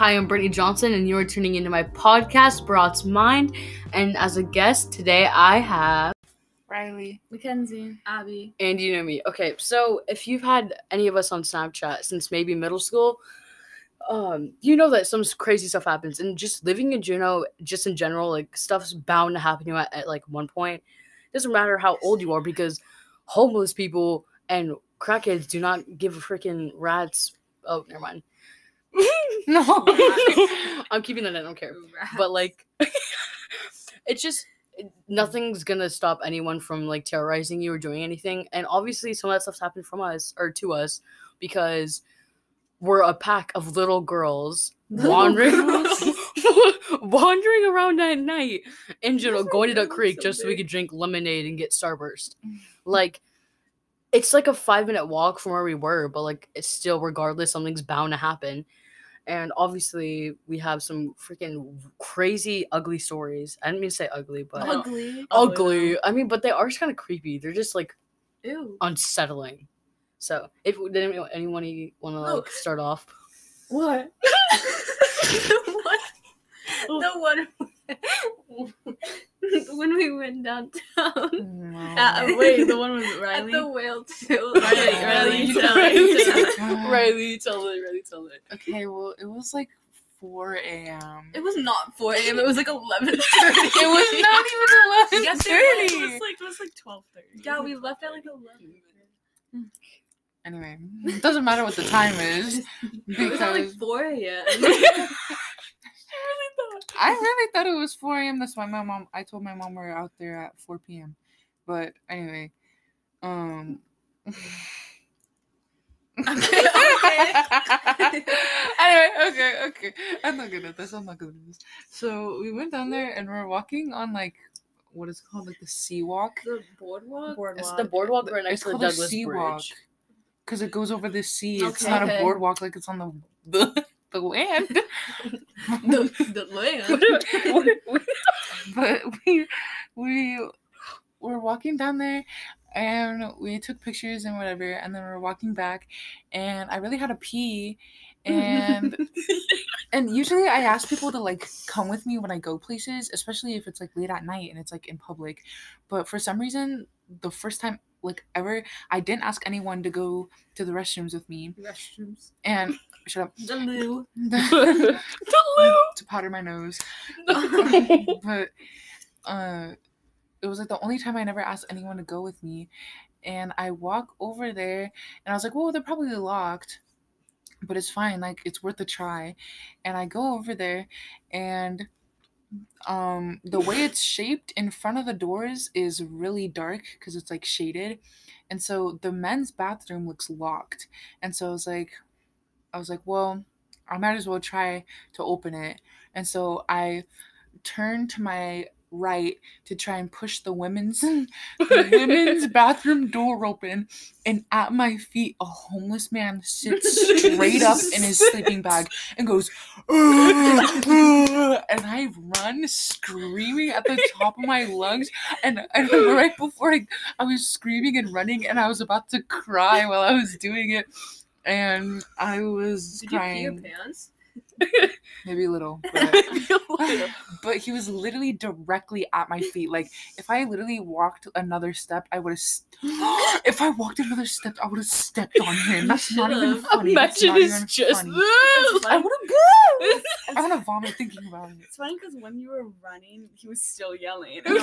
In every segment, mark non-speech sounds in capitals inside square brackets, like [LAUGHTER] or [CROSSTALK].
Hi, I'm Brittany Johnson, and you are tuning into my podcast, Broad's Mind. And as a guest today, I have. Riley. Mackenzie, Abby. And you know me. Okay, so if you've had any of us on Snapchat since maybe middle school, um, you know that some crazy stuff happens. And just living in Juneau, just in general, like stuff's bound to happen to you at, at like one point. doesn't matter how old you are because homeless people and crackheads do not give a freaking rats. Oh, never mind. [LAUGHS] No. [LAUGHS] I'm keeping that in. I don't care. But like, [LAUGHS] it's just nothing's gonna stop anyone from like terrorizing you or doing anything. And obviously, some of that stuff's happened from us or to us because we're a pack of little girls Little wandering girls? wandering around at night in general, going to Duck Creek so just so we could drink lemonade and get Starburst. Like, it's like a five minute walk from where we were, but like it's still regardless, something's bound to happen. And obviously, we have some freaking crazy, ugly stories. I didn't mean to say ugly, but Ugly. Oh, ugly. I mean, but they are just kind of creepy. They're just like Ew. unsettling. So, if did anyone, anyone want to Oh. like start off? What? one. [LAUGHS] [LAUGHS] The one. [LAUGHS] when we went downtown. Uh, wait, the one with Riley. [LAUGHS] At the whale [LAUGHS] too. Riley, Riley, you tell it, you tell it. Riley, tell it. Riley, tell it. Okay, well, it was like 4 a.m. It was not 4 a.m. It was like 11:30. It was not even 11:30. Yes, it was. It was like it was like 12:30. Yeah, we left at like 11. Anyway, it doesn't matter what the time is Because... It was at like 4 a.m. I really thought it was 4 a.m. That's why my mom. I told my mom we are out there at 4 p.m. But anyway, um. [LAUGHS] anyway, okay, okay. I'm not good at this. I'm not good at this. So we went down there and we're walking on like what is it called, like the sea walk. the boardwalk. It's the boardwalk right next It's to the called a Douglas sea walk Bridge. because it goes over the sea. It's not a boardwalk like it's on the the, [LAUGHS] the land. [LAUGHS] the, the land. [LAUGHS] [LAUGHS] but we we were walking down there and we took pictures and whatever and then we were walking back and i really had to pee and and usually i ask people to like come with me when i go places especially if it's like late at night and it's like in public but for some reason the first time like ever i didn't ask anyone to go to the restrooms with me Restrooms. and shut up The loo. [LAUGHS] [LAUGHS] the loo. to powder my nose [LAUGHS] but uh it was like the only time I never asked anyone to go with me. And I walk over there and I was like, well, they're probably locked, but it's fine. Like, it's worth a try. And I go over there and um the way it's shaped in front of the doors is really dark because it's like shaded. And so the men's bathroom looks locked. And so i was like i was like well i might as well try to open it. And so i turned to my right to try and push the women's [LAUGHS] [LAUGHS] the women's bathroom door open and at my feet a homeless man sits straight up in his [LAUGHS] sleeping bag and goes and i run screaming at the top of my lungs. And, and right before I, I was screaming and running and i was about to cry while i was doing it. And i was Did you pee your pants? Maybe a little [LAUGHS] but [SIGHS] but he was literally directly at my feet. Like if I literally walked another step, I would have. St- [GASPS] [GASPS] if I walked another step, I would have stepped on him. That's not even [LAUGHS] funny. Imagine [LAUGHS] it's just. funny. I funny- would have. I want to vomit thinking about it. It's funny because when you were running, he was still yelling. when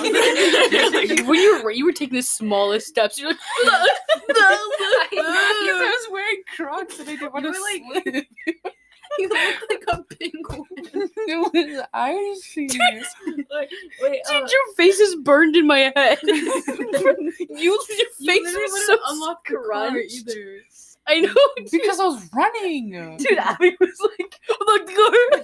you were you were taking the smallest steps, you're like, Because I was wearing Crocs and I didn't want to like- slip. [LAUGHS] you look like a penguin. [LAUGHS] it was icy. like, [LAUGHS] wait, uh, your face is burned in my head. you, your you face was so unlock the car scrunched. either. I know, dude. because I was running. Dude, Abby was like, look, look.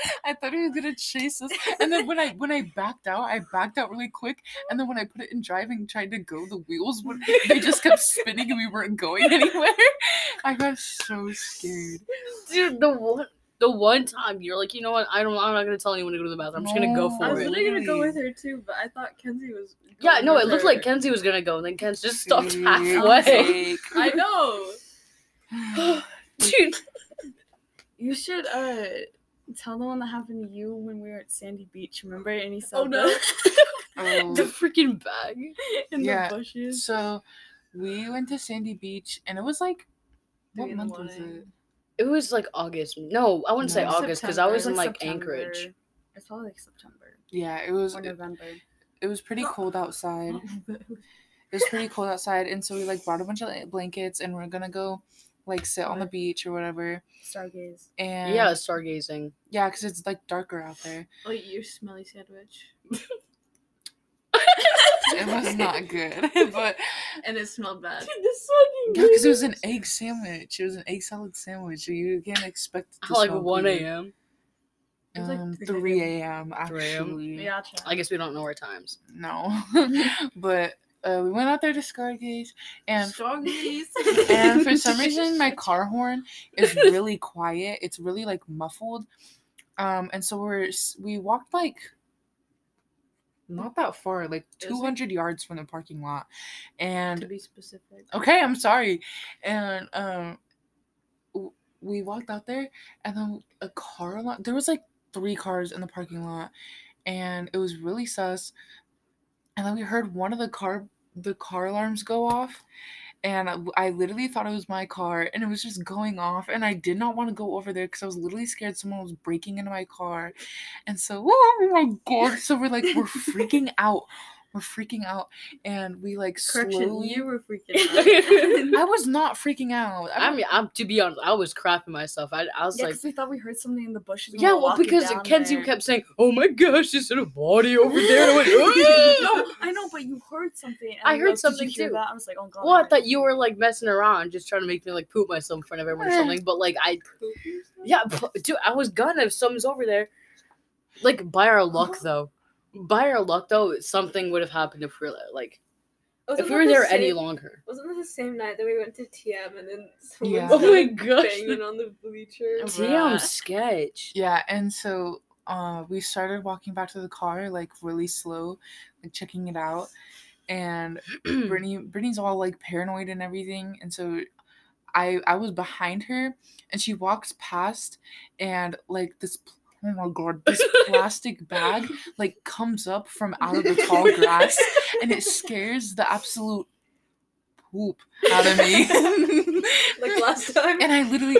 [LAUGHS] I thought he was gonna chase us, and then when I when I backed out, I backed out really quick, and then when I put it in driving, tried to go, the wheels would they just kept spinning, and we weren't going [LAUGHS] anywhere. I got so scared. dude, the one. The one time you're like, you know what? I don't. I'm not gonna tell anyone to go to the bathroom. I'm just gonna go for it. I was it. literally gonna go with her too, but I thought Kenzie was. Yeah, going no, with it looked her. like Kenzie was gonna go, and then Kenzie just stopped Sick, halfway. [LAUGHS] I know. [SIGHS] Dude, You should uh tell the one that happened to you when we were at Sandy Beach. Remember? And he said, "Oh no, oh. the [LAUGHS] [LAUGHS] um, freaking bag in yeah. the bushes." So we went to Sandy Beach, and it was like, what month was it? It was like August. No, I wouldn't no, say August because I was in like September. Anchorage. It's probably like September. Yeah, it was. Or November. It, it was pretty [LAUGHS] cold outside. it was pretty cold outside, and so we like brought a bunch of blankets, and we're gonna go like sit on the beach or whatever. Stargaze. And yeah, stargazing. Yeah, because it's like darker out there. Oh, your smelly sandwich. [LAUGHS] it was not good, [LAUGHS] [LAUGHS] but and it smelled bad. Dude, yeah, because it was an egg sandwich. It was an egg salad sandwich. So you can't expect it to like one a.m. It was like um, 3 a.m. actually. Yeah, I guess we don't know our times. No, but uh, we went out there to Stargaze, and Stargaze. [LAUGHS] and for some [LAUGHS] reason, my car horn is really quiet. It's really like muffled. Um, and so we're we walked like not that far, like 200 yards from the parking lot. And to be specific. Okay, I'm sorry. And um we walked out there and then a car lot there was like three cars in the parking lot and it was really sus. And then we heard one of the car the car alarms go off. And I, literally thought it was my car and it was just going off and i did not want to go over there because i was literally scared someone was breaking into my car. And so [LAUGHS] oh my god. So we're like we're freaking out we're freaking out and we like slowly you were freaking [LAUGHS] out. I was not freaking out. I, I mean i'm to be honest i was crapping myself. I, I was yeah, like we thought we heard something in the bushes yeah well because kenzie there. kept saying oh my gosh is it a body over there went, [LAUGHS] no i know but you heard something i heard something too. that? i was like oh god well i thought you were like messing around just trying to make me like poop myself in front of everyone or something but like i yeah dude i was gonna if someone's over there. Like by our uh-huh. luck though by our luck though, something would have happened if we were like wasn't if we were the there same, any longer. Wasn't it the same night that we went to TM and then [LAUGHS] someone yeah. oh my gosh banging on the bleacher? TM sketch. Yeah, and so uh, we started walking back to the car like really slow, like checking it out. And [CLEARS THROAT] Brittany, Brittany's all like paranoid and everything, and so I I was behind her, and she walks past, and like this oh my god, [LAUGHS] this plastic bag like comes up from out of the tall grass and it scares the absolute poop out of me. [LAUGHS] like last time. And I literally,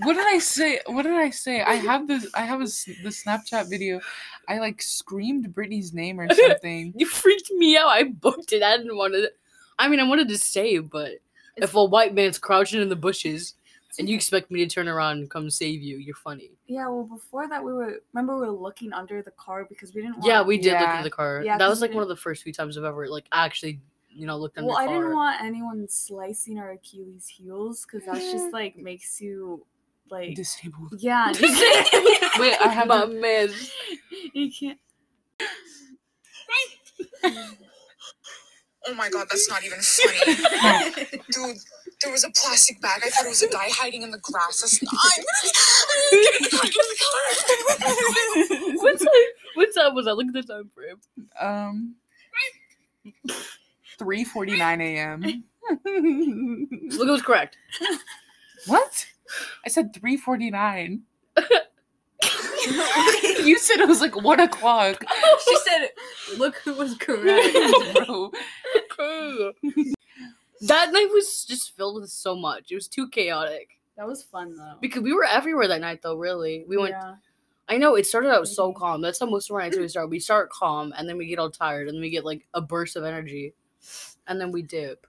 what did I say? What did I say? I have this. I have a the Snapchat video. I like screamed Brittany's name or [LAUGHS] something. you freaked me out. I booked it. I didn't want to. I mean, I wanted to save, but it's, if a white man's crouching in the bushes and you expect me to turn around and come save you. You're funny. Yeah, well, before that, we were remember we were looking under the car because we didn't. Want, yeah, we did yeah. look under the car. Yeah, that was like one of the first few times I've ever like actually, you know, looked under. The car. Well, I didn't want anyone slicing our Achilles heels because that's just [LAUGHS] like makes you like disabled. Yeah. [LAUGHS] [LAUGHS] Wait, I have my man. You can't. Oh my god, that's not even funny. [LAUGHS] Dude, there was a plastic bag. I thought it was a guy hiding in the grass. That's not. [LAUGHS] what time? What time was that? Look at the time frame. Um, three forty nine a.m. Look, it was correct. What? I said three forty nine. [LAUGHS] [LAUGHS] you said it was like one o'clock. [LAUGHS] she said, "Look who was correct, [LAUGHS] bro." that night was just filled with so much. It was too chaotic. That was fun though. Because we were everywhere that night though, really. We went yeah. I know it started out so mm-hmm. calm. That's how most of our nights we start. We start calm and then we get all tired and then we get like a burst of energy. And then we dip.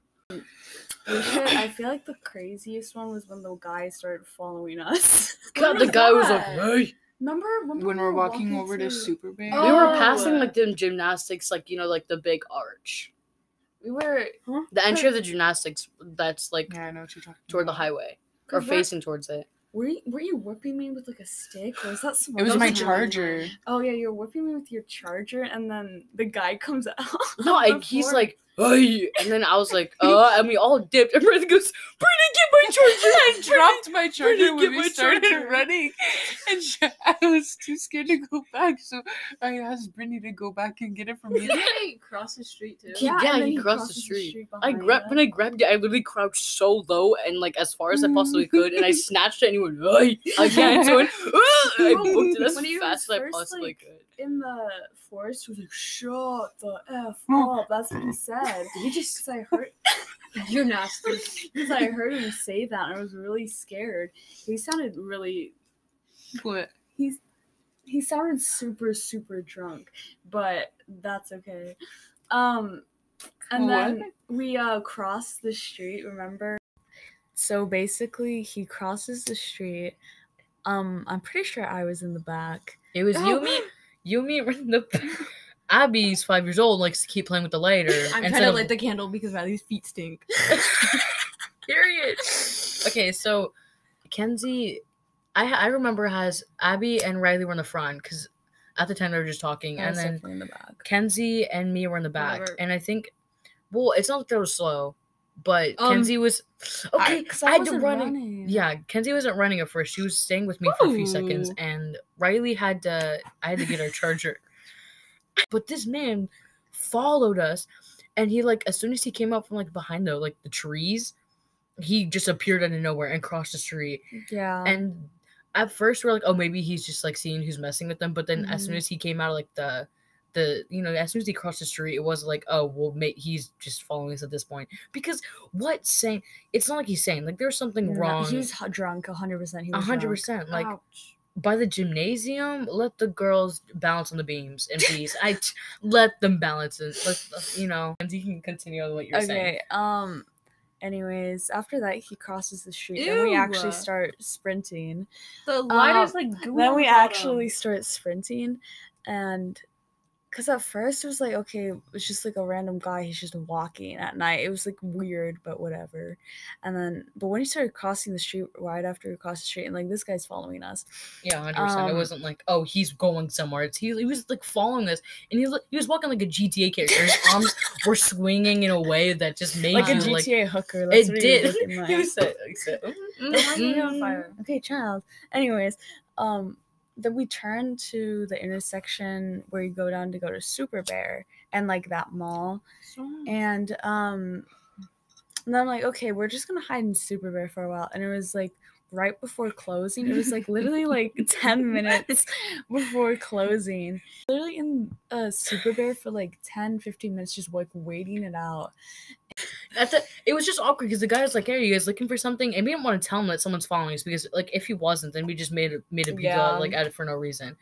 I feel like the craziest one was when the guy started following us. God, the guy that? was like, hey. Remember, remember when we are walking, walking over to, to Super Bear? We were passing like oh. the gymnastics, like you know, like the big arch. We were huh? the entry of the gymnastics. That's like yeah, I know what you're talking toward about. the highway or facing towards it. Were you, were you whipping me with like a stick or is that It was my charger. Oh yeah, you're whipping me with your charger, and then the guy comes [LAUGHS] out. No, I, he's like, hey, and then I was like, [LAUGHS] uh, and we all dipped. And Brandon goes, Brandon, get my my charger. [LAUGHS] I dropped my charger when we started charger. running, and [LAUGHS] she, I was too scared to go back. So I asked Brittany to go back and get it for me. Did he cross the street too? He, yeah, yeah he, he, crossed, the street. The street I grabbed when I grabbed it. I literally crouched so low and like as far as I possibly could, and I snatched it and he went again. So I booked it as fast as I possibly like, could in the forest was like, "Shut the f up." That's what he said. [LAUGHS] He just because I heard [LAUGHS] you're nasty because I heard him say that and I was really scared. He sounded really what? He's he sounded super super drunk, but that's okay. Um, and what? then we uh crossed the street. Remember? So basically, he crosses the street. Um, I'm pretty sure I was in the back. It was oh. you, me, [LAUGHS] Yumi the [LAUGHS] Abby's five years old likes to keep playing with the lighter. [LAUGHS] I'm trying to light the candle because Riley's feet stink. [LAUGHS] Period. Okay, so Kenzie, I I remember has Abby and Riley were in the front because at the time they were just talking, and then the Kenzie and me were in the back, Whatever. and I think, well, it's not that they were slow, but um, Kenzie was okay. I, I, I had to run. Running. Yeah, Kenzie wasn't running at first. She was staying with me Ooh. for a few seconds, and Riley had to. I had to get her charger. [LAUGHS] but this man followed us, and he like as soon as he came up from like behind the like the trees, he just appeared out of nowhere and crossed the street. Yeah, and at first we are like, oh, maybe he's just like seeing who's messing with them. But then mm-hmm. as soon mm-hmm. as he came out of like the the you know as soon as he crossed the street it was like oh well mate he's just following us at this point. Because what saying it's not like he's saying like there's something no, wrong. he's drunk 100% he 100% like Ouch. by the gymnasium let the girls balance on the beams and please i t- let them balance it let you know and you can continue on what you're okay, saying. Okay um anyways after that he crosses the street and we actually start sprinting. The light um, is like then we actually start sprinting and because at first it was like, okay, it's just like a random guy. He's just walking at night. It was like weird, but whatever. And then, but when he started crossing the street right after he crossed the street, and like this guy's following us. Yeah, hundred um, percent. It wasn't like, oh, he's going somewhere. It's he. He was like following us, and he was he was walking like a GTA character. His [LAUGHS] arms were swinging in a way that just made like you, a GTA like, hooker. That's it did. [LAUGHS] He, like. was so, said, mm-hmm. Okay, child. Anyways, um then we turn to the intersection where you go down to go to Super Bear and like that mall. And um and then I'm like, okay, we're just gonna hide in Super Bear for a while. And it was like right before closing. It was like literally [LAUGHS] like 10 minutes before closing. Literally in uh Super Bear for like 10, 15 minutes, just like waiting it out. That's it. It was just awkward because the guy was like, "Hey, are you guys looking for something?" And we didn't want to tell him that someone's following us because, like, if he wasn't, then we just made it made a big yeah. deal like out of for no reason.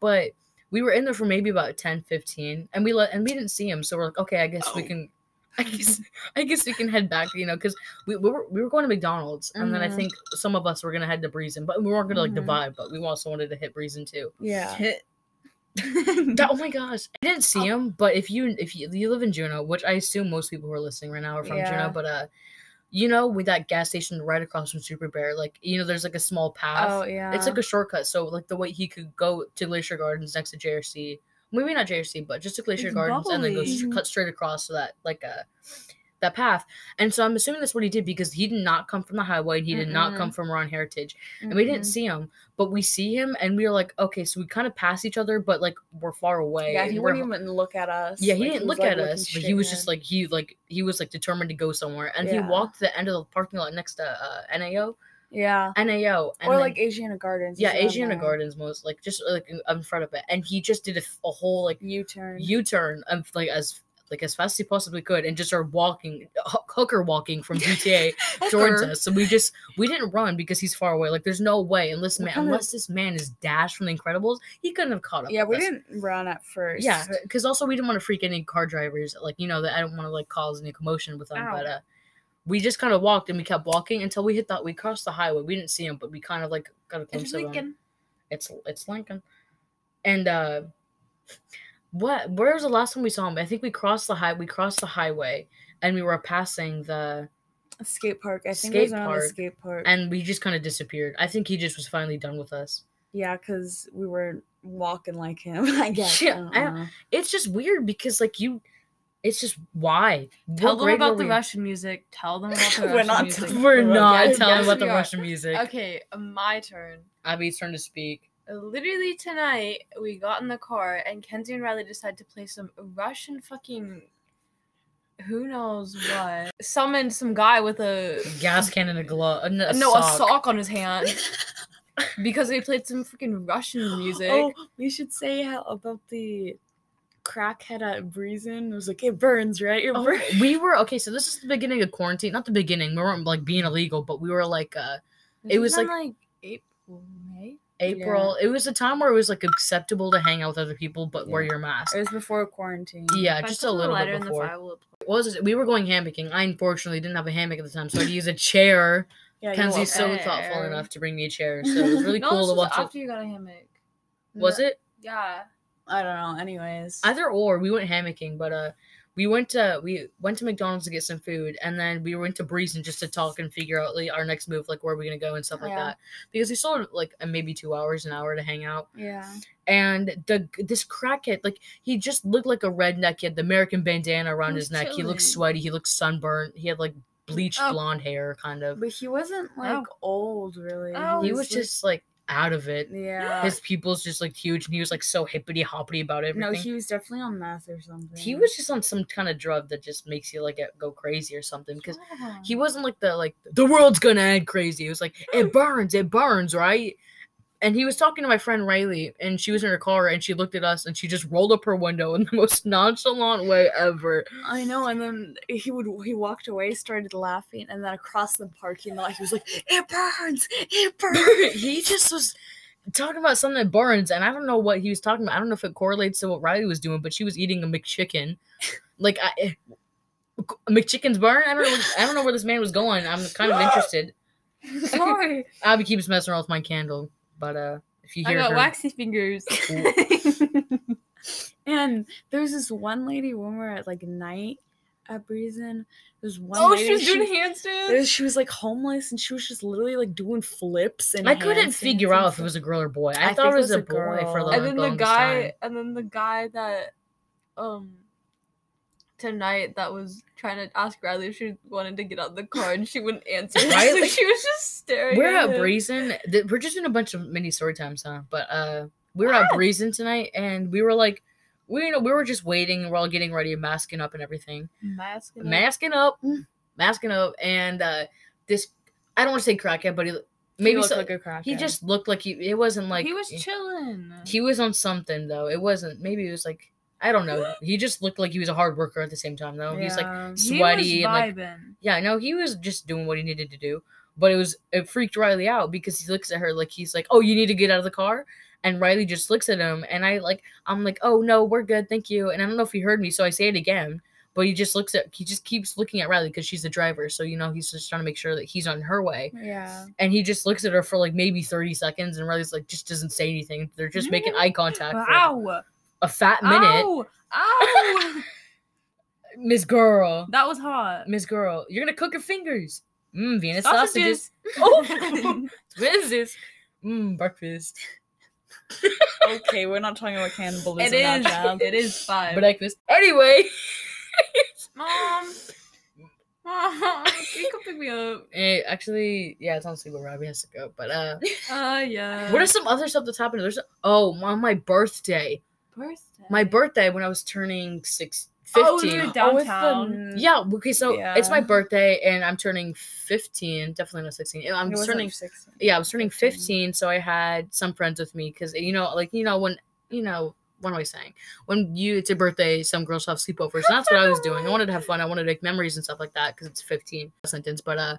But we were in there for maybe about 10, 15, and we let and we didn't see him, so we're like, okay, I guess oh. we can. [LAUGHS] I guess I guess we can head back, you know, because we, we were we were going to McDonald's, and mm-hmm. then I mm-hmm. think some of us were gonna head to Breeze In, but we weren't gonna like mm-hmm. divide, but we also wanted to hit Breeze In too. Yeah. Hit that, oh [LAUGHS] my gosh, I didn't see oh. him, but if you if you, you live in Juneau, which I assume most people who are listening right now are from yeah. Juneau, but uh, you know, with that gas station right across from Super Bear, like you know, there's like a small path. Oh yeah, it's like a shortcut. So like the way he could go to Glacier Gardens next to JRC, maybe not JRC, but just to Glacier it's Gardens bubbly. and then go st- cut straight across to that like a uh, that path. And so I'm assuming that's what he did because he did not come from the highway. and He did mm not come from Ron Heritage. mm And we didn't see him, but we see him and we are like, okay, so we kind of pass each other, but like we're far away. Yeah, he wouldn't even look at us. Yeah, he like, didn't he look like, at us, but he was just like, he like, he was like determined to go somewhere. And yeah. he walked to the end of the parking lot next to uh, NAO. Yeah. NAO. or then, like Asiana Gardens. Yeah, Asiana Gardens most like just like in front of it. And he just did a, a whole like U turn. U turn of like as like as fast as he possibly could and just started walking hooker walking from [LAUGHS] GTA towards us. So we just we didn't run because he's far away. Like there's no way unless man unless this man is Dash from the Incredibles, he couldn't have caught up. Yeah, we us. didn't run at first. Yeah, because also we didn't want to freak any car drivers. Like you know that I don't want to like cause any commotion with them, Ow. but uh we just kind of walked and we kept walking until we hit that we crossed the highway. We didn't see him, but we kind of like got a glimpse of him. It's it's Lincoln. And uh what? Where was the last time we saw him? I think we crossed the high. We crossed the highway, and we were passing the skate park. I think skate it was park, the skate park, and we just kind of disappeared. I think he just was finally done with us. Yeah, because we were walking like him. [LAUGHS] I guess. Yeah, I I, it's just weird because like you, It's just why. Tell What them about the we? Russian music. Tell them about the [LAUGHS] We're Russian not music. telling- We're not Yes, telling yes, about the are. Russian music. Okay, my turn. Abby's turn to speak. Literally tonight, we got in the car and Kenzie and Riley decided to play some Russian fucking. Who knows what? [LAUGHS] Summoned some guy with a. Gas can and a glove. A, a no, sock. a sock on his hand. [LAUGHS] because they played some freaking Russian music. Oh, we should say how about the crackhead at Breeze In. It was like it burns, right? It Oh, we [LAUGHS] were okay. So this is the beginning of quarantine. Not the beginning. We weren't like being illegal, but we were like uh it was like- like April, May. April. It was a time where it was like acceptable to hang out with other people, but wear your mask. It was before quarantine. Yeah, If just a little bit before. file. What was it? We were going hammocking. I unfortunately didn't have a hammock at the time, so I had to use a chair. yeah. you Kenzie's so welcome. thoughtful enough to bring me a chair, so it was really [LAUGHS] no, cool to watch after it. you got a hammock. Was it Yeah. I don't know. Anyways, either or? We went hammocking, but uh, we went to we went to McDonald's to get some food, and then we went to Breeze In just to talk and figure out like our next move, like where are we're gonna go and stuff like Yeah. that. Because we still had like uh, maybe two hours, an hour to hang out. yeah. and the this crackhead like he just looked like a redneck he had the american bandana around his neck he looked sweaty he looked sunburnt he had like bleached Oh. blonde hair kind of But he wasn't like Ow. old, really. Ow. he was like- just like out of it yeah. his pupils just like huge and he was like so hippity hoppity about everything no, he was definitely on meth or something. he was just on some kind of drug that just makes you like go crazy or something because he wasn't like the like the world's gonna end crazy. It was like it burns, it burns, right? And he was talking to my friend Riley, and she was in her car, and she looked at us, and she just rolled up her window in the [LAUGHS] most nonchalant way ever. I know, and then he would he walked away, started laughing, and then across the parking lot, he was like, "It burns, it [LAUGHS] burns." he just was talking about something that burns, and I don't know what he was talking about. I don't know if it correlates to what Riley was doing, but she was eating a McChicken, like I, eh, McChicken's burn. I don't know. I don't know where this man was going. I'm kind of [GASPS] interested. Sorry. [LAUGHS] Abby keeps messing around with my candle, but uh, if you I got her, waxy fingers. [LAUGHS] And there was this one lady when we were at like night at Breeze In. There's one oh, lady. she was doing handstands. she was like homeless and she was just literally like doing flips and I couldn't figure out if it was a girl or boy. I I, thought think it was a, boy girl. for the and then the guy, time. and then the guy that, um, tonight that was trying to ask Riley if she wanted to get out of the car and she wouldn't answer. [LAUGHS] Riley- she was just staring. We're at at. Breeze In. We're just in a bunch of mini story times, huh? But uh, we were at Breeze In tonight, and we were like, we you know we were just waiting. We're all getting ready, and masking up and everything, Mask. and masking up, masking up, and uh, this I don't want to say crackhead, but he He maybe looked so- like he just looked like he. It wasn't like he was chilling. He was on something though. It wasn't. Maybe it was like I don't know. He just looked like he was a hard worker at the same time though. He's like He sweaty was and like yeah. No, he was just doing what he needed to do. But it was it freaked Riley out because he looks at her like he's like, oh, you need to get out of the car. And Riley just looks at him, and I like I'm like, oh no, we're good, thank you. And I don't know if he heard me, so I say it again. But he just looks at he just keeps looking at Riley because she's the driver, so you know he's just trying to make sure that he's on her way. Yeah. And he just looks at her for like maybe 30 seconds, and Riley's like just doesn't say anything. They're just making mm. eye contact. for Ow! A fat minute. Ow! Ow! [LAUGHS] Miss Girl. that was hot. Miss Girl. You're gonna cook your fingers. Mmm, Vienna sausages. Sausages. Oh, [LAUGHS] this? Mmm, breakfast. [LAUGHS] Okay, we're not talking about cannibalism. It is. It is five. Breakfast. Anyway. Mom. Mom, can you come pick me up? eh, actually, yeah, it's on sleepover. Robbie has to go. But uh Uh, yeah. what are some other stuff that's happening? There's oh on my birthday. Birthday? My birthday when I was turning six, Oh, 15. Oh, with the- downtown. yeah, okay, so it's my birthday and I'm turning 15. Definitely not 16. I'm It wasn't turning 16. yeah, I was turning 15. 15, so I had some friends with me because you know, like you know, when you know, what am I saying? When you it's your birthday, some girls have sleepovers. And that's what I was doing. I wanted to have fun. I wanted to make memories and stuff like that because it's 15 sentence. But uh,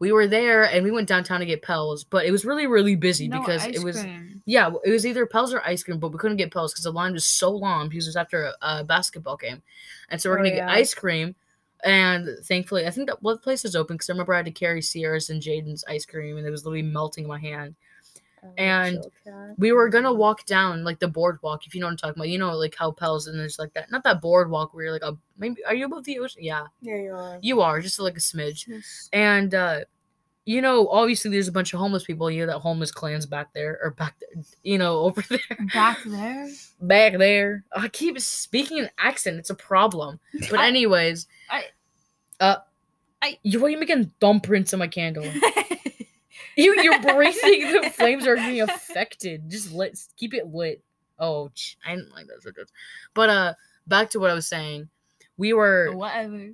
we were there and we went downtown to get Pels, but it was really really busy No because it was cream. yeah, it was either Pels or ice cream, but we couldn't get Pels because the line was so long because it was after a, a basketball game, and so we're Oh, gonna get ice cream. And thankfully, I think that what place is open because I remember I had to carry Sierra's and Jaden's ice cream, and it was literally melting in my hand Oh, And we were gonna walk down like the boardwalk, if you know what I'm talking about. You know, like how Pels and there's like that, not that boardwalk where you're like, a, maybe are you above the ocean? Yeah, Yeah, you are. you are just like a smidge. Yes. And uh, you know, obviously there's a bunch of homeless people. You know that homeless clans back there or back there, [LAUGHS] you know, over there. Back there. [LAUGHS] Back there. I keep speaking an accent. It's a problem. But I- anyways, I- uh, I- you why are you making thumbprints on my candle? [LAUGHS] you you're breathing. the [LAUGHS] flames are being affected. Just let's keep it lit. Oh, I didn't like that. so. But uh, back to what I was saying. We were Whatever.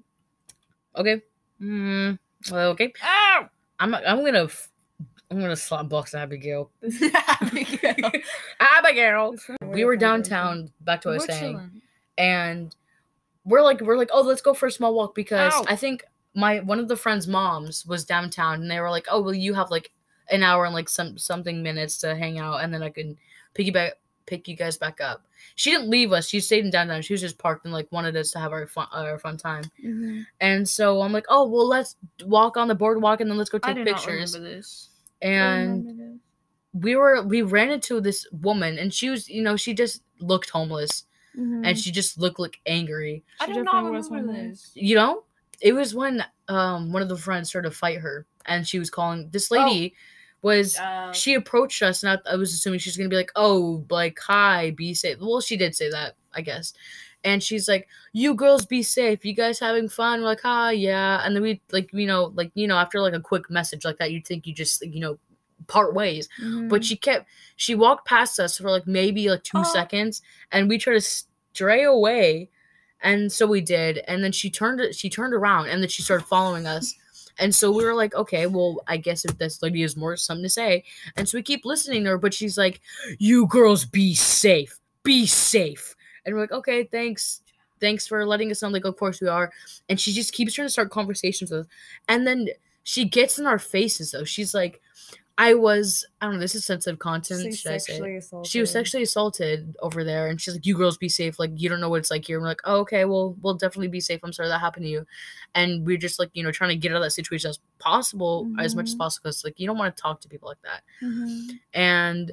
okay. Mm, okay. Ow! I'm I'm gonna f- I'm gonna slap box [LAUGHS] Abigail. Abigail. Abigail. We were downtown. Back to what I was saying, and we're like we're like oh let's go for a small walk because Ow. I think my one of the friends' moms was downtown and they were like oh well you have like an hour and like some something minutes to hang out and then I can pick you back pick you guys back up. She didn't leave us. She stayed in downtown. She was just parked and like wanted us to have our fun our fun time. Mm-hmm. And so I'm like, oh well, let's walk on the boardwalk and then let's go I take do not pictures. remember this. And we were we ran into this woman and she was you know she just looked homeless and she just looked like angry. I She do not definitely was remember homeless. this. You know, it was when um one of the friends started to fight her and she was calling this lady was Uh, she approached us and I, I was assuming she's gonna be like oh like hi be safe. Well she did say that i guess. And she's like you girls be safe. You guys having fun? We're like ah yeah. And then we like you know like you know after like a quick message like that you'd think you just you know part ways. Mm-hmm. but she kept she walked past us for like maybe like two Oh. seconds and we tried to stray away and so we did. And then she turned she turned around and then she started following us and so we were like okay well i guess if this lady has more something to say. And so we keep listening to her but she's like you girls be safe be safe. And we're like okay thanks thanks for letting us know like of course we are. And she just keeps trying to start conversations with us. And then she gets in our faces though. She's like i was i don't know this is sensitive content She's should i say? assaulted. she was sexually assaulted over there and she's like you girls be safe. Like you don't know what it's like here. We're like oh, okay well we'll definitely be safe. I'm sorry that happened to you. And we're just like you know trying to get out of that situation as possible as much as Mhm. possible because like you don't want to talk to people like that. Mhm. and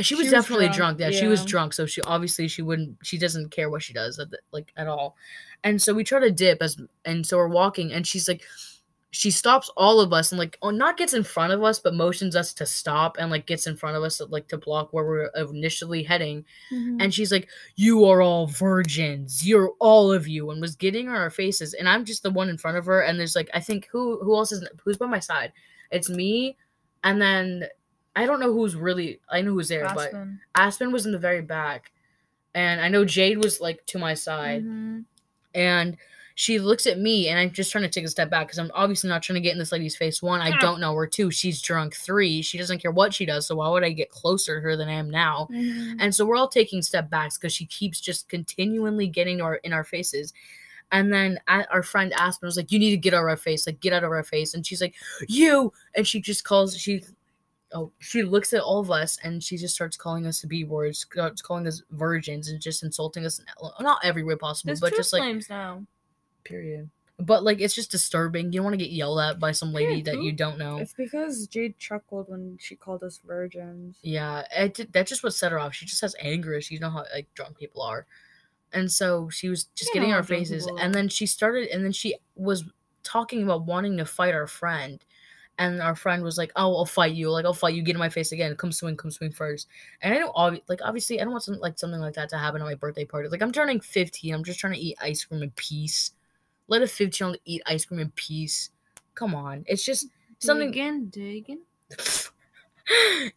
she was She was definitely drunk, drunk, yeah, she was drunk so she obviously she wouldn't she doesn't care what she does at the, like at all. And so we try to dip as and so we're walking and she's like she stops all of us and like oh not gets in front of us but motions us to stop and like gets in front of us like to block where we're initially heading Mhm. and she's like you are all virgins you're all of you and was getting on our faces and i'm just the one in front of her and there's like i think who who else is who's by my side it's me and then i don't know who's really i know who's there but Aspen. aspen was in the very back and i know jade was like to my side Mhm. and she looks at me and i'm just trying to take a step back because i'm obviously not trying to get in this lady's face one i don't know her two she's drunk three she doesn't care what she does so why would i get closer to her than i am now Mhm. and so we're all taking step backs because she keeps just continually getting our in our faces and then our friend Aspen was like, "You need to get out of our face, like get out of our face." And she's like, "You," and she just calls. She, oh, she looks at all of us and she just starts calling us the b words, starts calling us virgins, and just insulting us. in- Not every way possible, There's but just like claims now. Period. But like it's just disturbing. You don't want to get yelled at by some lady that you don't know. It's because Jade chuckled when she called us virgins. Yeah, it, that's just what set her off. She just has anger. She know how like drunk people are, and so she was just You getting know our faces. people And then she started, and then she was talking about wanting to fight our friend, and our friend was like, "Oh, I'll fight you. Like I'll fight you. Get in my face again. Come swing. Come swing first. And I don't obvi- like obviously I don't want something like something like that to happen at my birthday party. Like I'm turning 15. I'm just trying to eat ice cream in peace. Let a 15 year old eat ice cream in peace. Come on, it's just something Digging, digging. [LAUGHS]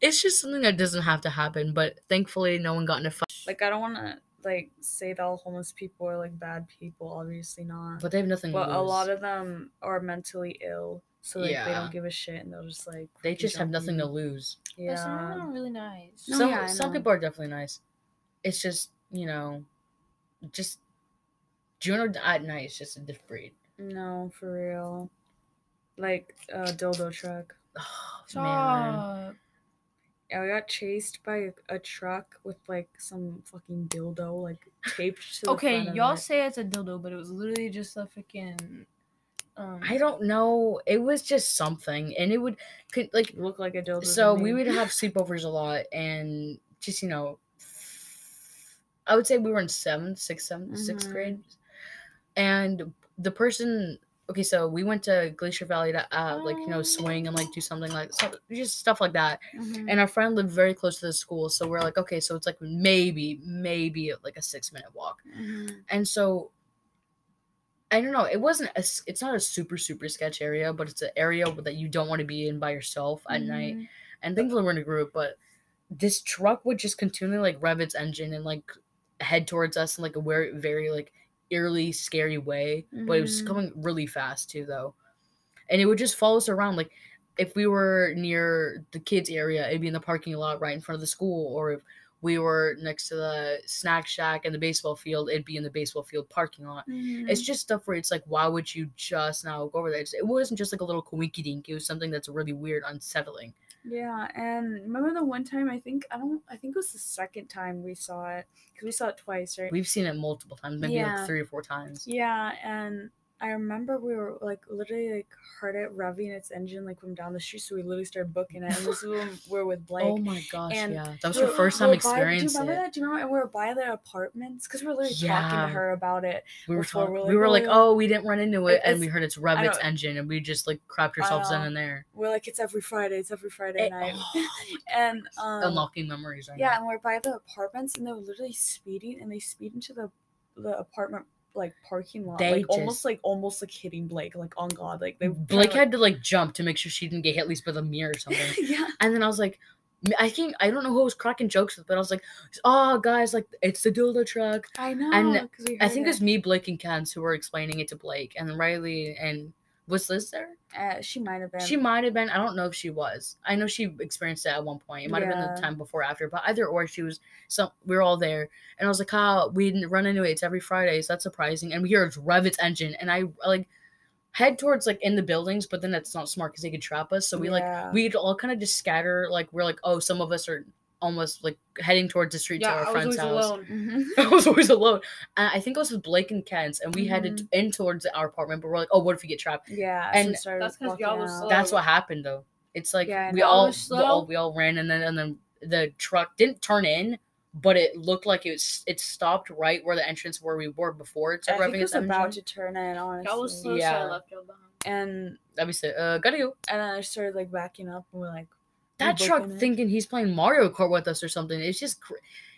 it's just something that doesn't have to happen, but thankfully no one got in a fight. Like I don't want to like say that all homeless people are like bad people. Obviously not. But they have nothing to lose. But to a lot of them are mentally ill, so like they don't give a shit, and they'll just like they just have jump nothing to you. lose. But some of them Yeah. are really nice. No, some yeah, some people are definitely nice. It's just, you know, just Juneau at night is just a different breed. No, for real. Like a dildo truck. Oh, man. Stop. Yeah, we got chased by a, a truck with like some fucking dildo like taped to the Okay, front of y'all it. say it's a dildo, but it was literally just a freaking. Um, I don't know. It was just something, and it would could like look like a dildo. to so we would have [LAUGHS] sleepovers a lot, and just you know, I would say we were in seventh, sixth, seventh, sixth Mhm. grade, and the person okay, so we went to Glacier Valley to uh, like you know swing and like do something like stuff, just stuff like that. Mhm. And our friend lived very close to the school, so we're like, okay, so it's like maybe maybe like a six minute walk. Mhm. And so I don't know, it wasn't a, it's not a super super sketch area, but it's an area that you don't want to be in by yourself at night. Mhm. And thankfully we're in a group, but this truck would just continually like rev its engine and like head towards us and like a very very like eerily scary way. But it was Mhm. coming really fast too though. And it would just follow us around like if we were near the kids area, it'd be in the parking lot right in front of the school, or if we were next to the snack shack and the baseball field, it'd be in the baseball field parking lot. It's Mhm. just stuff where it's like, why would you just now go over there? It's- It wasn't just like a little coinky dink. It was something that's really weird, unsettling. Yeah, and remember the one time I think I don't I think it was the second time we saw it because we saw it twice, right? We've seen it multiple times, maybe Yeah. like three or four times. Yeah, and I remember we were like literally like heard it revving its engine like from down the street, so we literally started booking it. And this is when we [LAUGHS] were with Blake. oh my gosh, and yeah, that was we her first time were by- Do you remember it. that? Do you remember? And we were by the apartments because we were literally talking to her about it. We were talking, we're we like, were "Oh, like, oh, we didn't run into it, and we heard it's rev its engine, and we just like crapped ourselves in and there. We're like, it's every Friday. It's every Friday It- night. oh, [LAUGHS] and um, unlocking memories right Yeah, now. and we're by the apartments, and they were literally speeding, and they speed into the the apartment like parking lot, They like just- almost like almost like hitting Blake, like on God, like they Blake had to like jump to make sure she didn't get hit at least by the mirror or something. [LAUGHS] yeah, And then I was like, I think I don't know who I was cracking jokes with, but I was like, "Oh, guys, like it's the dildo truck." I know. And I think it was me, Blake, and Kens who were explaining it to Blake, and Riley and was Liz there? Uh, she might have been. She might have been. I don't know if she was. I know she experienced that at one point. It might have been the time before, or after, but either or, she was. So we were all there, and I was like, "How we didn't run into it? It's every Friday, so that's surprising." And we hear it rev its engine, and I like head towards like in the buildings, but then that's not smart because they could trap us. So we like we'd all kind of just scatter. Like we're like, oh, some of us are almost like heading towards the street Yeah, to our I friend's always house. alone. Mhm. [LAUGHS] I was always alone. And I think I was with Blake and Kent, and we headed Mhm. in towards our apartment. But we're like, oh, what if we get trapped? Yeah, And- started That's 'cause walking y'all was slow. That's what happened though. It's like Yeah, we all, was we all we all ran, and then and then the truck didn't turn in, but it looked like it was it stopped right where the entrance where we were before it I think it was its about engine. to turn in, honestly. Y'all was slow, so I Yeah. left y'all behind. and That'd be sick. Uh, gotta go. and then I started like backing up, and we're like, That truck thinking he's playing Mario Kart with us or something. It's just, cr-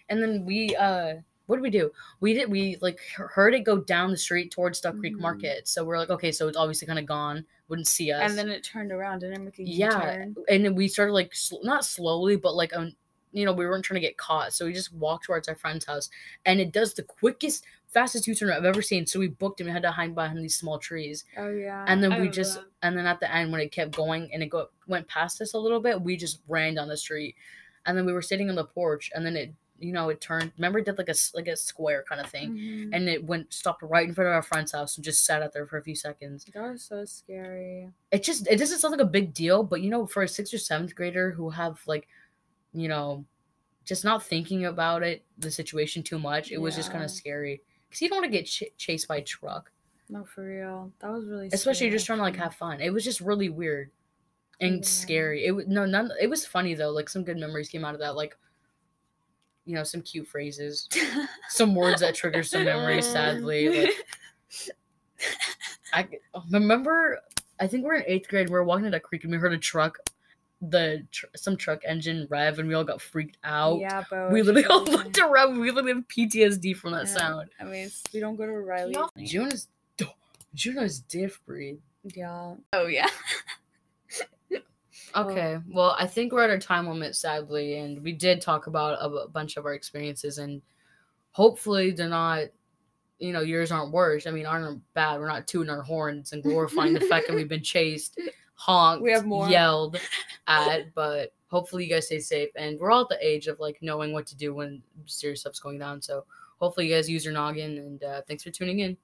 and then we uh. What did we do? We did. We like heard it go down the street towards Duck Creek Mhm. Market. So we're like, okay, so it's obviously kind of gone. Wouldn't see us. and then it turned around, didn't it make a yeah U-turn? and then we started like sl- not slowly but like um you know we weren't trying to get caught so we just walked towards our friend's house and it does the quickest fastest u-turn i've ever seen so we booked him and had to hide behind these small trees Oh yeah. and then I we just that. and then at the end when it kept going and it go, went past us a little bit we just ran down the street and then we were sitting on the porch and then it you know it turned remember it did like a like a square kind of thing Mhm. and it went stopped right in front of our friend's house and just sat out there for a few seconds that was so scary. it just it doesn't sound like a big deal, but you know, for a sixth or seventh grader who have like, you know, just not thinking about it, the situation too much, it was just kind of scary because you don't want to get ch- chased by a truck, No, for real. That was really. especially scary, just trying to like have fun. It was just really weird and Yeah. scary. It was no none. It was funny though. Like some good memories came out of that. Like, you know, some cute phrases, [LAUGHS] some words that trigger some memories. Sadly, like [LAUGHS] I oh, remember. I think we we're in eighth grade. We were walking to that creek and we heard a truck, the tr- some truck engine rev, and we all got freaked out. yeah, but we literally [LAUGHS] all looked around. We literally have PTSD from that Yeah. sound. I mean, it's, we don't go to Riley. June is June is diff breed. Yeah. Oh yeah. [LAUGHS] Okay, well, I think we're at our time limit, sadly, and we did talk about a bunch of our experiences, and hopefully they're not, you know, yours aren't worse. I mean, aren't bad. We're not tooting our horns and glorifying the fact that we've been chased, [LAUGHS] honked, We have more. yelled [LAUGHS] at, but hopefully you guys stay safe, and we're all at the age of like knowing what to do when serious stuff's going down. So hopefully you guys use your noggin, and uh, thanks for tuning in.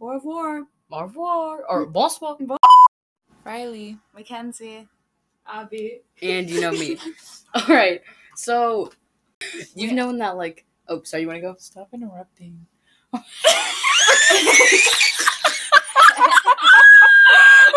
Au revoir. Au revoir or bonsoir, Bon- Riley. Mackenzie. Abby. and you know me. [LAUGHS] [LAUGHS] All right. So you've known that like oh sorry, you want to go? Stop interrupting.